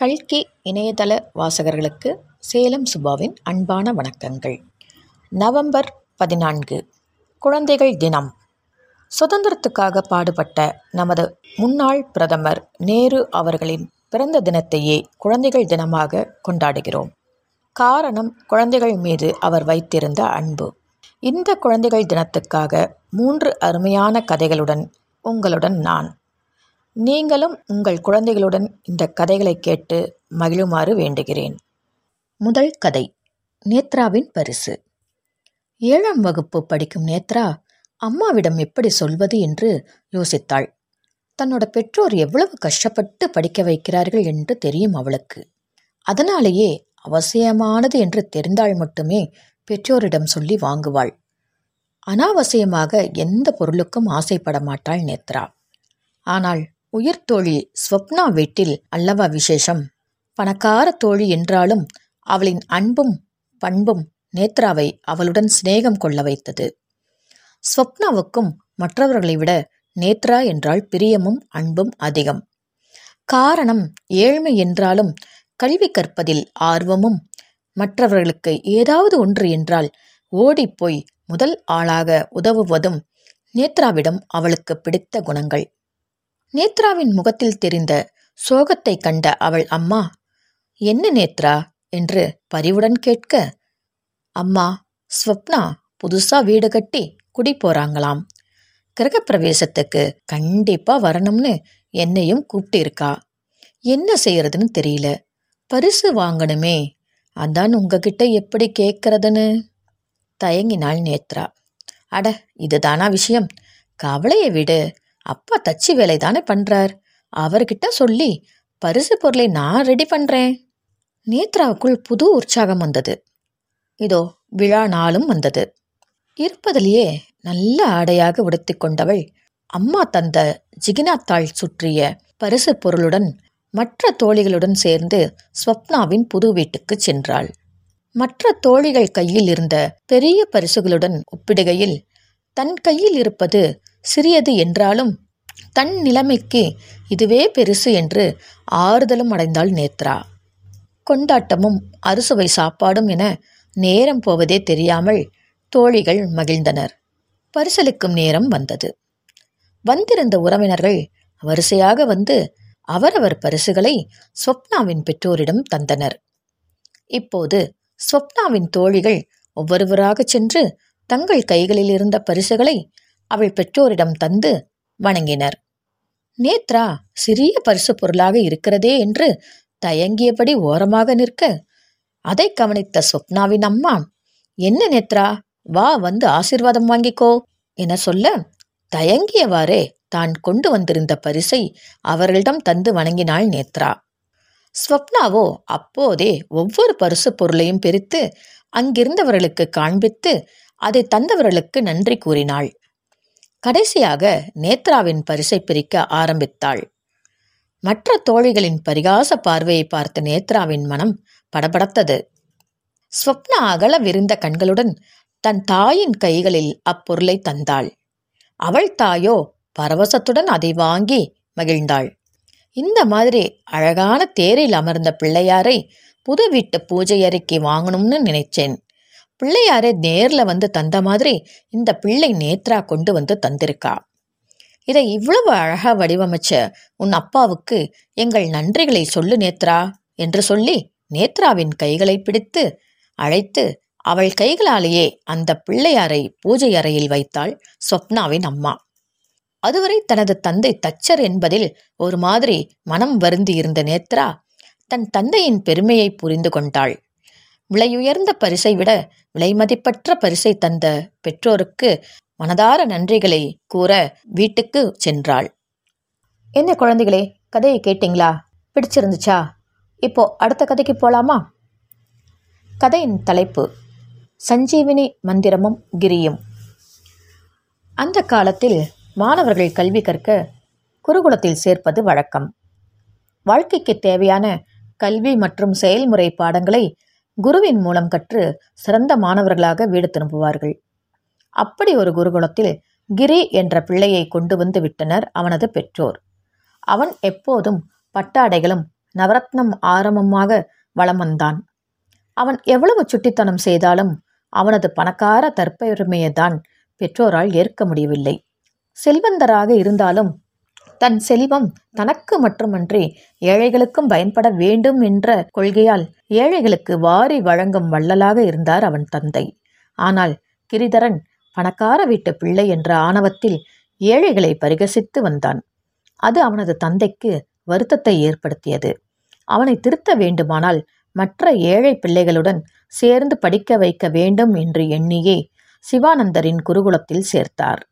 கல்கி இணையதள வாசகர்களுக்கு சேலம் சுபாவின் அன்பான வணக்கங்கள். நவம்பர் பதினான்கு குழந்தைகள் தினம். சுதந்திரத்துக்காக பாடுபட்ட நமது முன்னாள் பிரதமர் நேரு அவர்களின் பிறந்த தினத்தையே குழந்தைகள் தினமாக கொண்டாடுகிறோம். காரணம் குழந்தைகள் மீது அவர் வைத்திருந்த அன்பு. இந்த குழந்தைகள் தினத்துக்காக மூன்று அருமையான கதைகளுடன் உங்களுடன் நான் நீங்களும் உங்கள் குழந்தைகளுடன் இந்த கதைகளை கேட்டு மகிழுமாறு வேண்டுகிறேன். முதல் கதை நேத்ராவின் பரிசு. ஏழாம் வகுப்பு படிக்கும் நேத்ரா அம்மாவிடம் எப்படி சொல்வது என்று யோசித்தாள். தன்னோட பெற்றோர் எவ்வளவு கஷ்டப்பட்டு படிக்க வைக்கிறார்கள் என்று தெரியும் அவளுக்கு. அதனாலேயே அவசியமானது என்று தெரிந்தால் மட்டுமே பெற்றோரிடம் சொல்லி வாங்குவாள். அனாவசியமாக எந்த பொருளுக்கும் ஆசைப்பட மாட்டாள் நேத்ரா. ஆனால் உயிர் தோழி ஸ்வப்னா வீட்டில் அல்லவா விசேஷம்? பணக்கார தோழி என்றாலும் அவளின் அன்பும் பண்பும் நேத்ராவை அவளுடன் சிநேகம் கொள்ள வைத்தது. ஸ்வப்னாவுக்கும் மற்றவர்களை விட நேத்ரா என்றால் பிரியமும் அன்பும் அதிகம். காரணம் ஏழ்மை என்றாலும் கல்வி கற்பதில் ஆர்வமும் மற்றவர்களுக்கு ஏதாவது ஒன்று என்றால் ஓடிப்போய் முதல் ஆளாக உதவுவதும் நேத்ராவிடம் அவளுக்கு பிடித்த குணங்கள். நேத்ராவின் முகத்தில் தெரிந்த சோகத்தை கண்ட அவள் அம்மா என்ன நேத்ரா? என்று பரிவுடன் கேட்க அம்மா ஸ்வப்னா புதுசா வீடு கட்டி குடி போறாங்களாம். கிரகப்பிரவேசத்துக்கு கண்டிப்பா வரணும்னு என்னையும் கூப்பிட்டு இருக்கா என்ன செய்யறதுன்னு தெரியல. பரிசு வாங்கணுமே. அதான் உங்ககிட்ட எப்படி கேட்கறதுன்னு தயங்கினாள் நேத்ரா. அட இதுதானா விஷயம்? கவலையை விடு. அப்பா தச்சு வேலை தானே பண்றார். அவர்கிட்ட சொல்லி பரிசு பொருளை நான் ரெடி பண்றேன். நேத்ராவுக்குள் புது உற்சாகம் வந்தது. இதோ விழா நாளும் வந்தது. இருப்பதிலேயே நல்ல ஆடையாக உடுத்தி கொண்டவள் அம்மா தந்த ஜிகினாத்தாள் சுற்றிய பரிசு பொருளுடன் மற்ற தோழிகளுடன் சேர்ந்து ஸ்வப்னாவின் புது வீட்டுக்கு சென்றாள். மற்ற தோழிகள் கையில் இருந்த பெரிய பரிசுகளுடன் ஒப்பிடுகையில் தன் கையில் இருப்பது சிறியது என்றாலும் தன் நிலைமைக்கு இதுவே பெருசு என்று ஆறுதலும் அடைந்தாள் நேத்ரா. கொண்டாட்டமும் அறுசுவை சாப்பாடும் என நேரம் போவதே தெரியாமல் தோழிகள் மகிழ்ந்தனர். பரிசலுக்கும் நேரம் வந்தது. வந்திருந்த உறவினர்கள் வரிசையாக வந்து அவரவர் பரிசுகளை ஸ்வப்னாவின் பெற்றோரிடம் தந்தனர். இப்போது ஸ்வப்னாவின் தோழிகள் ஒவ்வொருவராக சென்று தங்கள் கைகளில் இருந்த பரிசுகளை அவள் பெற்றோரிடம் தந்து வணங்கினர். நேத்ரா சிறிய பரிசு பொருளாக இருக்கிறதே என்று தயங்கியபடி ஓரமாக நிற்க. அதை கவனித்த சொப்னாவின் அம்மா என்ன நேத்ரா வா வந்து ஆசிர்வாதம் வாங்கிக்கோ என சொல்ல தயங்கியவாறே தான் கொண்டு வந்திருந்த பரிசை அவர்களிடம் தந்து வணங்கினாள் நேத்ரா. ஸ்வப்னாவோ அப்போதே ஒவ்வொரு பரிசு பொருளையும் பிரித்து அங்கிருந்தவர்களுக்கு காண்பித்து அதை தந்தவர்களுக்கு நன்றி கூறினாள். கடைசியாக நேத்ராவின் பரிசை பிரிக்க ஆரம்பித்தாள். மற்ற தோழிகளின் பரிகாச பார்வையை பார்த்த நேத்ராவின் மனம் படபடத்தது. ஸ்வப்னா அகல விரிந்த கண்களுடன் தன் தாயின் கைகளில் அப்பொருளை தந்தாள். அவள் தாயோ பரவசத்துடன் அதை வாங்கி மகிழ்ந்தாள். இந்த மாதிரி அழகான தேரில் அமர்ந்த பிள்ளையாரை புது வீட்டு பூஜை அறைக்கு வாங்கணும்னு நினைச்சேன். பிள்ளையாரே நேர்ல வந்து தந்த மாதிரி இந்த பிள்ளை நேத்ரா கொண்டு வந்து தந்திருக்கா. இதை இவ்வளவு அழகா வடிவமைச்ச உன் அப்பாவுக்கு எங்கள் நன்றிகளை சொல்லு நேத்ரா என்று சொல்லி நேத்ராவின் கைகளை பிடித்து அழைத்து அவள் கைகளாலேயே அந்த பிள்ளையாரை பூஜை அறையில் வைத்தாள் சொப்னாவின் அம்மா. அதுவரை தனது தந்தை தச்சர் என்பதில் ஒரு மாதிரி மனம் வருந்தி இருந்த நேத்ரா தன் தந்தையின் பெருமையை புரிந்து கொண்டாள். விலையுயர்ந்த பரிசை விட விலைமதிப்பற்ற பரிசை தந்த பெற்றோருக்கு மனதார நன்றிகளை கூற வீட்டுக்கு சென்றாள். என்ன குழந்தைகளே கதையை கேட்டிங்களா? பிடிச்சிருந்துச்சா? இப்போ அடுத்த கதைக்கு போலாமா? கதையின் தலைப்பு சஞ்சீவினி மந்திரமும் கிரியும். அந்த காலத்தில் மாணவர்கள் கல்வி கற்க குருகுலத்தில் சேர்ப்பது வழக்கம். வாழ்க்கைக்கு தேவையான கல்வி மற்றும் செயல்முறை பாடங்களை குருவின் மூலம் கற்று சிறந்த மாணவர்களாக வீடு திரும்புவார்கள். அப்படி ஒரு குருகுலத்தில் கிரி என்ற பிள்ளையை கொண்டு வந்து விட்டனர் அவனது பெற்றோர். அவன் எப்போதும் பட்டாடைகளும் நவரத்னம் ஆரம்பமாக வளம் வந்தான். அவன் எவ்வளவு சுட்டித்தனம் செய்தாலும் அவனது பணக்கார தற்பெருமையைத்தான் பெற்றோரால் ஏற்க முடியவில்லை. செல்வந்தராக இருந்தாலும் தன் செல்வம் தனக்கு மட்டுமன்றி ஏழைகளுக்கும் பயன்பட வேண்டும் என்ற கொள்கையால் ஏழைகளுக்கு வாரி வழங்கும் வள்ளலாக இருந்தார் அவன் தந்தை. ஆனால் கிரிதரன் பணக்கார வீட்டு பிள்ளை என்ற ஆணவத்தில் ஏழைகளை பரிகசித்து வந்தான். அது அவனது தந்தைக்கு வருத்தத்தை ஏற்படுத்தியது. அவனை திருத்த வேண்டுமானால் மற்ற ஏழை பிள்ளைகளுடன் சேர்ந்து படிக்க வைக்க வேண்டும் என்று எண்ணியே சிவானந்தரின் குருகுலத்தில் சேர்த்தார்.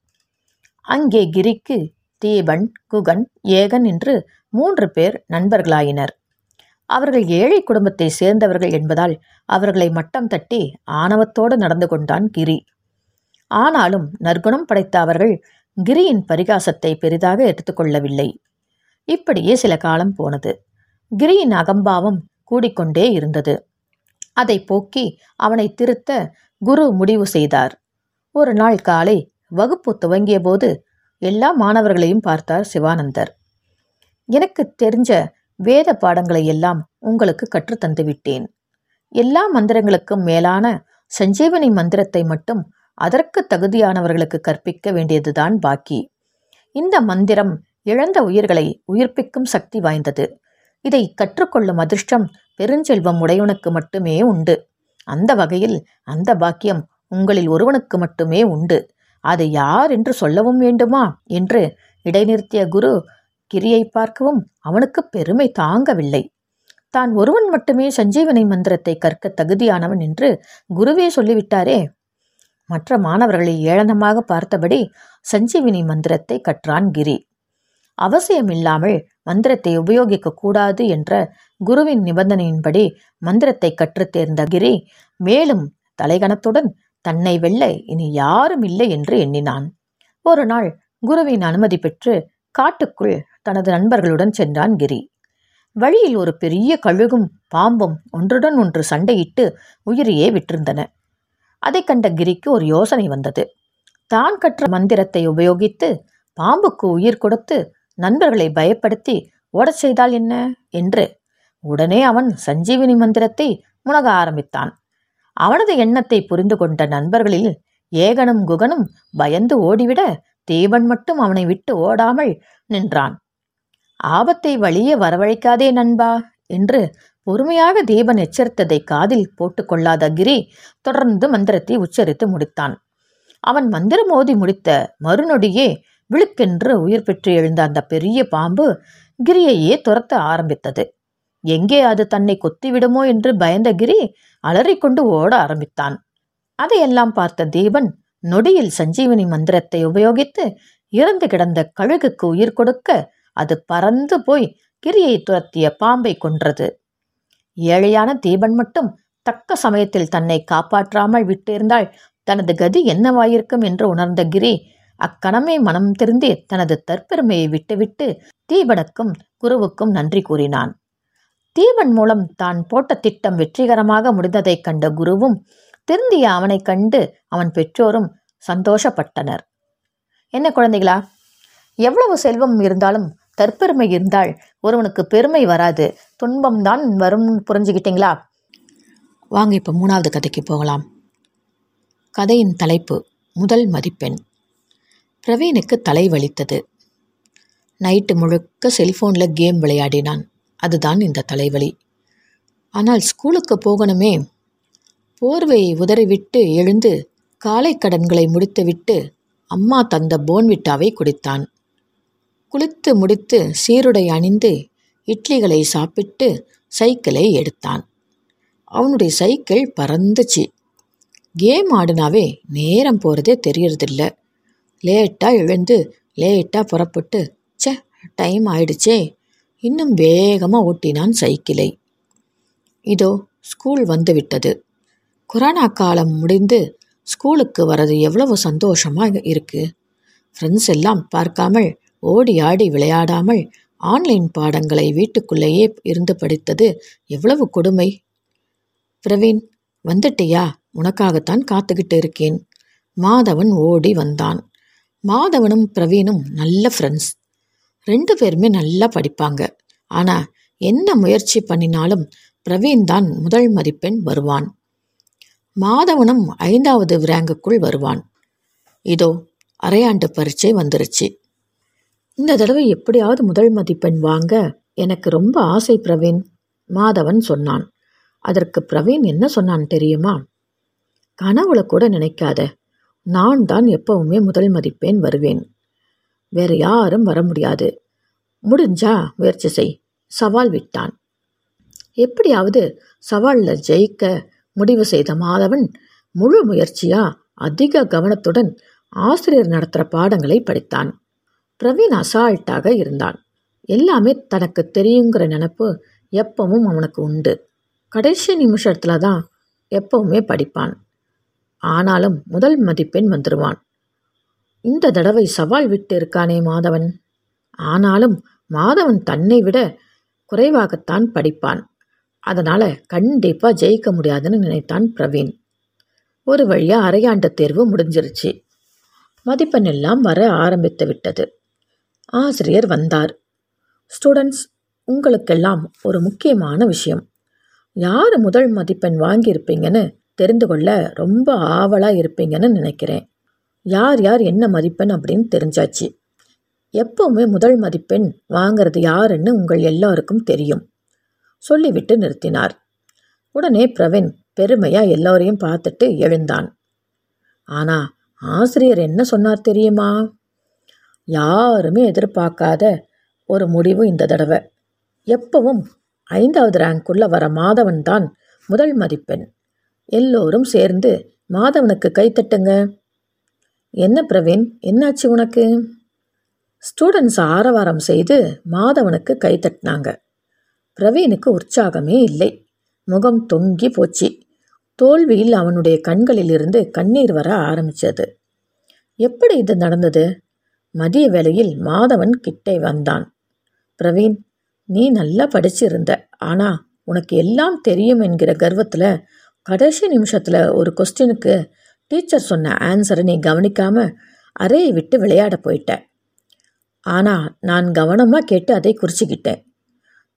அங்கே கிரிக்கு தீபன் குகன் ஏகன் என்று மூன்று பேர் நண்பர்களாயினர். அவர்கள் ஏழை குடும்பத்தை சேர்ந்தவர்கள் என்பதால் அவர்களை மட்டம் தட்டி ஆணவத்தோடு நடந்து கொண்டான் கிரி. ஆனாலும் நற்குணம் படைத்த அவர்கள் கிரியின் பரிகாசத்தை பெரிதாக எடுத்துக்கொள்ளவில்லை இப்படியே சில காலம் போனது. கிரியின் அகம்பாவம் கூடிக்கொண்டே இருந்தது. அதை போக்கி அவனை திருத்த குரு முடிவு செய்தார். ஒரு நாள் காலை வகுப்பு துவங்கிய போது எல்லா மாணவர்களையும் பார்த்தார் சிவானந்தர். எனக்கு தெரிஞ்ச வேத பாடங்களை எல்லாம் உங்களுக்கு கற்றுத்தந்து விட்டேன் எல்லா மந்திரங்களுக்கும் மேலான சஞ்சீவனி மந்திரத்தை மட்டும் அதற்கு தகுதியானவர்களுக்கு கற்பிக்க வேண்டியதுதான் பாக்கி. இந்த மந்திரம் இழந்த உயிர்களை உயிர்ப்பிக்கும் சக்தி வாய்ந்தது. இதை கற்றுக்கொள்ளும் அதிர்ஷ்டம் பெருஞ்செல்வம் உடையவனுக்கு மட்டுமே உண்டு. அந்த வகையில் அந்த பாக்கியம் உங்களில் ஒருவனுக்கு மட்டுமே உண்டு. அது யார் என்று சொல்லவும் வேண்டுமா? என்று இடைநிறுத்திய குரு கிரியை பார்க்கவும் அவனுக்கு பெருமை தாங்கவில்லை. தான் ஒருவன் மட்டுமே சஞ்சீவனை மந்திரத்தை கற்க தகுதியானவன் என்று குருவே சொல்லிவிட்டாரே. மற்ற மாணவர்களை ஏளனமாக பார்த்தபடி சஞ்சீவினி மந்திரத்தை கற்றான் கிரி. அவசியமில்லாமல் மந்திரத்தை உபயோகிக்க கூடாது என்ற குருவின் நிபந்தனையின்படி மந்திரத்தை கற்றுத் தேர்ந்த கிரி மேலும் தலைகணத்துடன் தன்னை வெல்ல இனி யாரும் இல்லை என்று எண்ணினான். ஒரு நாள் குருவின் அனுமதி பெற்று காட்டுக்குள் தனது நண்பர்களுடன் சென்றான் கிரி. வழியில் ஒரு பெரிய கழுகும் பாம்பும் ஒன்றுடன் ஒன்று சண்டையிட்டு உயிரையே விட்டிருந்தன. அதை கண்ட கிரிக்கு ஒரு யோசனை வந்தது. தான் கற்ற மந்திரத்தை உபயோகித்து பாம்புக்கு உயிர் கொடுத்து நண்பர்களை பயப்படுத்தி ஓடச் செய்தால் என்ன? என்று உடனே அவன் சஞ்சீவினி மந்திரத்தை முனக ஆரம்பித்தான். அவனது எண்ணத்தை புரிந்து கொண்ட நண்பர்களில் ஏகனும் குகனும் பயந்து ஓடிவிட தேவன் மட்டும் அவனை விட்டு ஓடாமல் நின்றான். ஆபத்தை வழியே வரவழைக்காதே நண்பா என்று பொறுமையாக தேவன் எச்சரித்ததை காதில் போட்டுக்கொள்ளாத கிரி தொடர்ந்து மந்திரத்தை உச்சரித்து முடித்தான். அவன் மந்திரம் ஓதி முடித்த மறுநொடியே விழுக்கென்று உயிர் பெற்று எழுந்த அந்த பெரிய பாம்பு கிரியையே துரத்த ஆரம்பித்தது. எங்கே அது தன்னை கொத்திவிடுமோ என்று பயந்த கிரி அலறிக்கொண்டு ஓட ஆரம்பித்தான். அதையெல்லாம் பார்த்த தீபன் நொடியில் சஞ்சீவனி மந்திரத்தை உபயோகித்து இறந்து கிடந்த கழுகுக்கு உயிர் கொடுக்க அது பறந்து போய் கிரியை துரத்திய பாம்பை கொன்றது. ஏழையான தீபன் மட்டும் தக்க சமயத்தில் தன்னை காப்பாற்றாமல் விட்டிருந்தால் தனது கதி என்னவாயிருக்கும் என்று உணர்ந்த கிரி அக்கணமே மனம் திருந்தி தனது தற்பெருமையை விட்டுவிட்டு தீபனுக்கும் குருவுக்கும் நன்றி கூறினான். தீவன் மூலம் தான் போட்ட திட்டம் வெற்றிகரமாக முடிந்ததைக் கண்ட குருவும் திருந்திய அவனைக் கண்டு அவன் பெற்றோரும் சந்தோஷப்பட்டனர். என்ன குழந்தைகளா? எவ்வளவு செல்வம் இருந்தாலும் தற்பெருமை இருந்தால் ஒருவனுக்கு பெருமை வராது. துன்பம்தான் வரும் புரிஞ்சுக்கிட்டீங்களா வாங்க இப்போ மூணாவது கதைக்கு போகலாம். கதையின் தலைப்பு முதல் மதிப்பெண். பிரவீனுக்கு தலை வலித்தது. நைட்டு முழுக்க செல்போனில் கேம் விளையாடினான். அதுதான் இந்த தலைவலி. ஆனால் ஸ்கூலுக்கு போகணுமே. போர்வையை உதறிவிட்டு எழுந்து காலை கடன்களை முடித்துவிட்டு அம்மா தந்த போன்விட்டாவை குடித்தான். குளித்து முடித்து சீருடை அணிந்து இட்லிகளை சாப்பிட்டு சைக்கிளை எடுத்தான். அவனுடைய சைக்கிள் பறந்துச்சு. கேம் ஆடினாவே நேரம் போகிறதே தெரியறதில்ல. லேட்டாக எழுந்து லேட்டாக புறப்பட்டு ச்சே டைம் ஆயிடுச்சே. இன்னும் வேகமாக ஓட்டினான் சைக்கிளை. இதோ ஸ்கூல் வந்து விட்டது கொரோனா காலம் முடிந்து ஸ்கூலுக்கு வர்றது எவ்வளவு சந்தோஷமாக இருக்கு. ஃப்ரெண்ட்ஸ் எல்லாம் பார்க்காமல் ஓடி ஆடி விளையாடாமல் ஆன்லைன் பாடங்களை வீட்டுக்குள்ளேயே இருந்து படித்தது எவ்வளவு கொடுமை. பிரவீன் வந்துட்டியா? உனக்காகத்தான் காத்துக்கிட்டு இருக்கேன். மாதவன் ஓடி வந்தான். மாதவனும் பிரவீனும் நல்ல ஃப்ரெண்ட்ஸ் ரெண்டு பேருமே நல்லா படிப்பாங்க. ஆனால் என்ன முயற்சி பண்ணினாலும் பிரவீன் தான் முதல் மதிப்பெண் வருவான். மாதவனும் ஐந்தாவது ரேங்குக்குள் வருவான். இதோ அரையாண்டு பரீட்சை வந்துருச்சு. இந்த தடவை எப்படியாவது முதல் மதிப்பெண் வாங்க எனக்கு ரொம்ப ஆசை பிரவீன் மாதவன் சொன்னான். அதற்கு பிரவீன் என்ன சொன்னான் தெரியுமா? கனவுல கூட நினைக்காத நான் தான் எப்பவுமே முதல் மதிப்பெண் வருவேன். வேற யாரும் வர முடியாது. முடிஞ்சா முயற்சி செய். சவால் விட்டான். எப்படியாவது சவாலில் ஜெயிக்க முடிவு செய்த மாதவன் முழு முயற்சியா அதிக கவனத்துடன் ஆசிரியர் நடத்துகிற பாடங்களை படித்தான். பிரவீன் அசால்ட்டாக இருந்தான். எல்லாமே தனக்கு தெரியுங்கிற நினப்பு எப்பவும் அவனுக்கு உண்டு. கடைசி நிமிஷத்துல தான் எப்பவுமே படிப்பான். ஆனாலும் முதல் மதிப்பெண் வந்துடுவான் இந்த தடவை சவால் விட்டு இருக்கானே மாதவன். ஆனாலும் மாதவன் தன்னை விட குறைவாகத்தான் படிப்பான். அதனால கண்டிப்பா ஜெயிக்க முடியாதுன்னு நினைத்தான் பிரவீன். ஒரு வழியா அரையாண்டு தேர்வு முடிஞ்சிருச்சு. மதிப்பெண் எல்லாம் வர ஆரம்பித்து விட்டது. ஆசிரியர் வந்தார். ஸ்டூடெண்ட்ஸ் உங்களுக்கெல்லாம் ஒரு முக்கியமான விஷயம். யார் முதல் மதிப்பெண் வாங்கியிருப்பீங்கன்னு தெரிந்து கொள்ள ரொம்ப ஆவலாக இருப்பீங்கன்னு நினைக்கிறேன். யார் யார் என்ன மதிப்பெண் அப்படின்னு தெரிஞ்சாச்சு. எப்பவுமே முதல் மதிப்பெண் வாங்கிறது யாருன்னு உங்கள் எல்லாருக்கும் தெரியும். சொல்லிவிட்டு நிறுத்தினார். உடனே பிரவீன் பெருமையாக எல்லோரையும் பார்த்துட்டு எழுந்தான். ஆனா ஆசிரியர் என்ன சொன்னார் தெரியுமா? யாருமே எதிர்பார்க்காத ஒரு முடிவு இந்த தடவை. எப்பவும் ஐந்தாவது ரேங்க்குள்ளே வர மாதவன் தான் முதல் மதிப்பெண். எல்லோரும் சேர்ந்து மாதவனுக்கு கைத்தட்டுங்க என்ன பிரவீன்? என்னாச்சு உனக்கு? ஸ்டூடெண்ட்ஸ் ஆரவாரம் செய்து மாதவனுக்கு கைத்தட்டினாங்க பிரவீனுக்கு உற்சாகமே இல்லை. முகம் தொங்கி போச்சு. தோல்வியில் அவனுடைய கண்களிலிருந்து கண்ணீர் வர ஆரம்பித்தது எப்படி இது நடந்தது? மதிய வேளையில் மாதவன் கிட்டே வந்தான். பிரவீன் நீ நல்லா படிச்சிருந்த. ஆனா உனக்கு எல்லாம் தெரியும் என்கிற கர்வத்தில் கடைசி நிமிஷத்தில் ஒரு கொஸ்டினுக்கு டீச்சர் சொன்ன ஆன்சரை நீ கவனிக்காம அறையை விட்டு விளையாட போயிட்ட. ஆனால் நான் கவனமாக கேட்டு அதை குறிச்சிக்கிட்டேன்.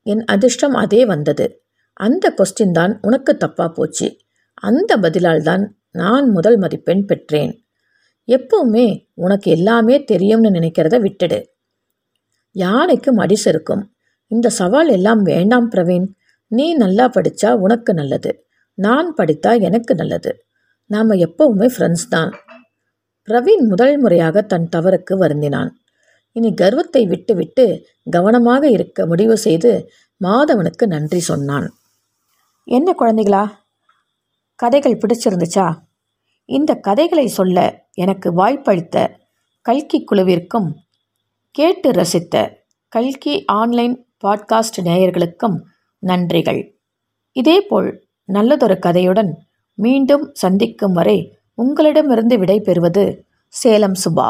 என் அதிர்ஷ்டம் அதே வந்தது. அந்த கொஸ்டின் தான் உனக்கு தப்பாக போச்சு. அந்த பதிலால் தான் நான் முதல் மதிப்பெண் பெற்றேன். எப்பவுமே உனக்கு எல்லாமே தெரியும்னு நினைக்கிறத விட்டுடு. யானைக்கு மடிசு இருக்கும் இந்த சவால் எல்லாம் வேண்டாம் பிரவீன். நீ நல்லா படித்தா உனக்கு நல்லது. நான் படித்தா எனக்கு நல்லது. நாம் எப்பவுமே ஃப்ரெண்ட்ஸ் தான். பிரவீன் முதல் முறையாக தன் தவறுக்கு வருந்தினான். இனி கர்வத்தை விட்டுவிட்டு கவனமாக இருக்க முடிவு செய்து மாதவனுக்கு நன்றி சொன்னான். என்ன குழந்தைகளா? கதைகள் பிடிச்சிருந்துச்சா? இந்த கதைகளை சொல்ல எனக்கு வாய்ப்பளித்த கல்கி குழுவிற்கும் கேட்டு ரசித்த கல்கி ஆன்லைன் பாட்காஸ்ட் நேயர்களுக்கும் நன்றிகள். இதேபோல் நல்லதொரு கதையுடன் மீண்டும் சந்திக்கும் வரை உங்களிடமிருந்து விடை பெறுவது சேலம் சுபா.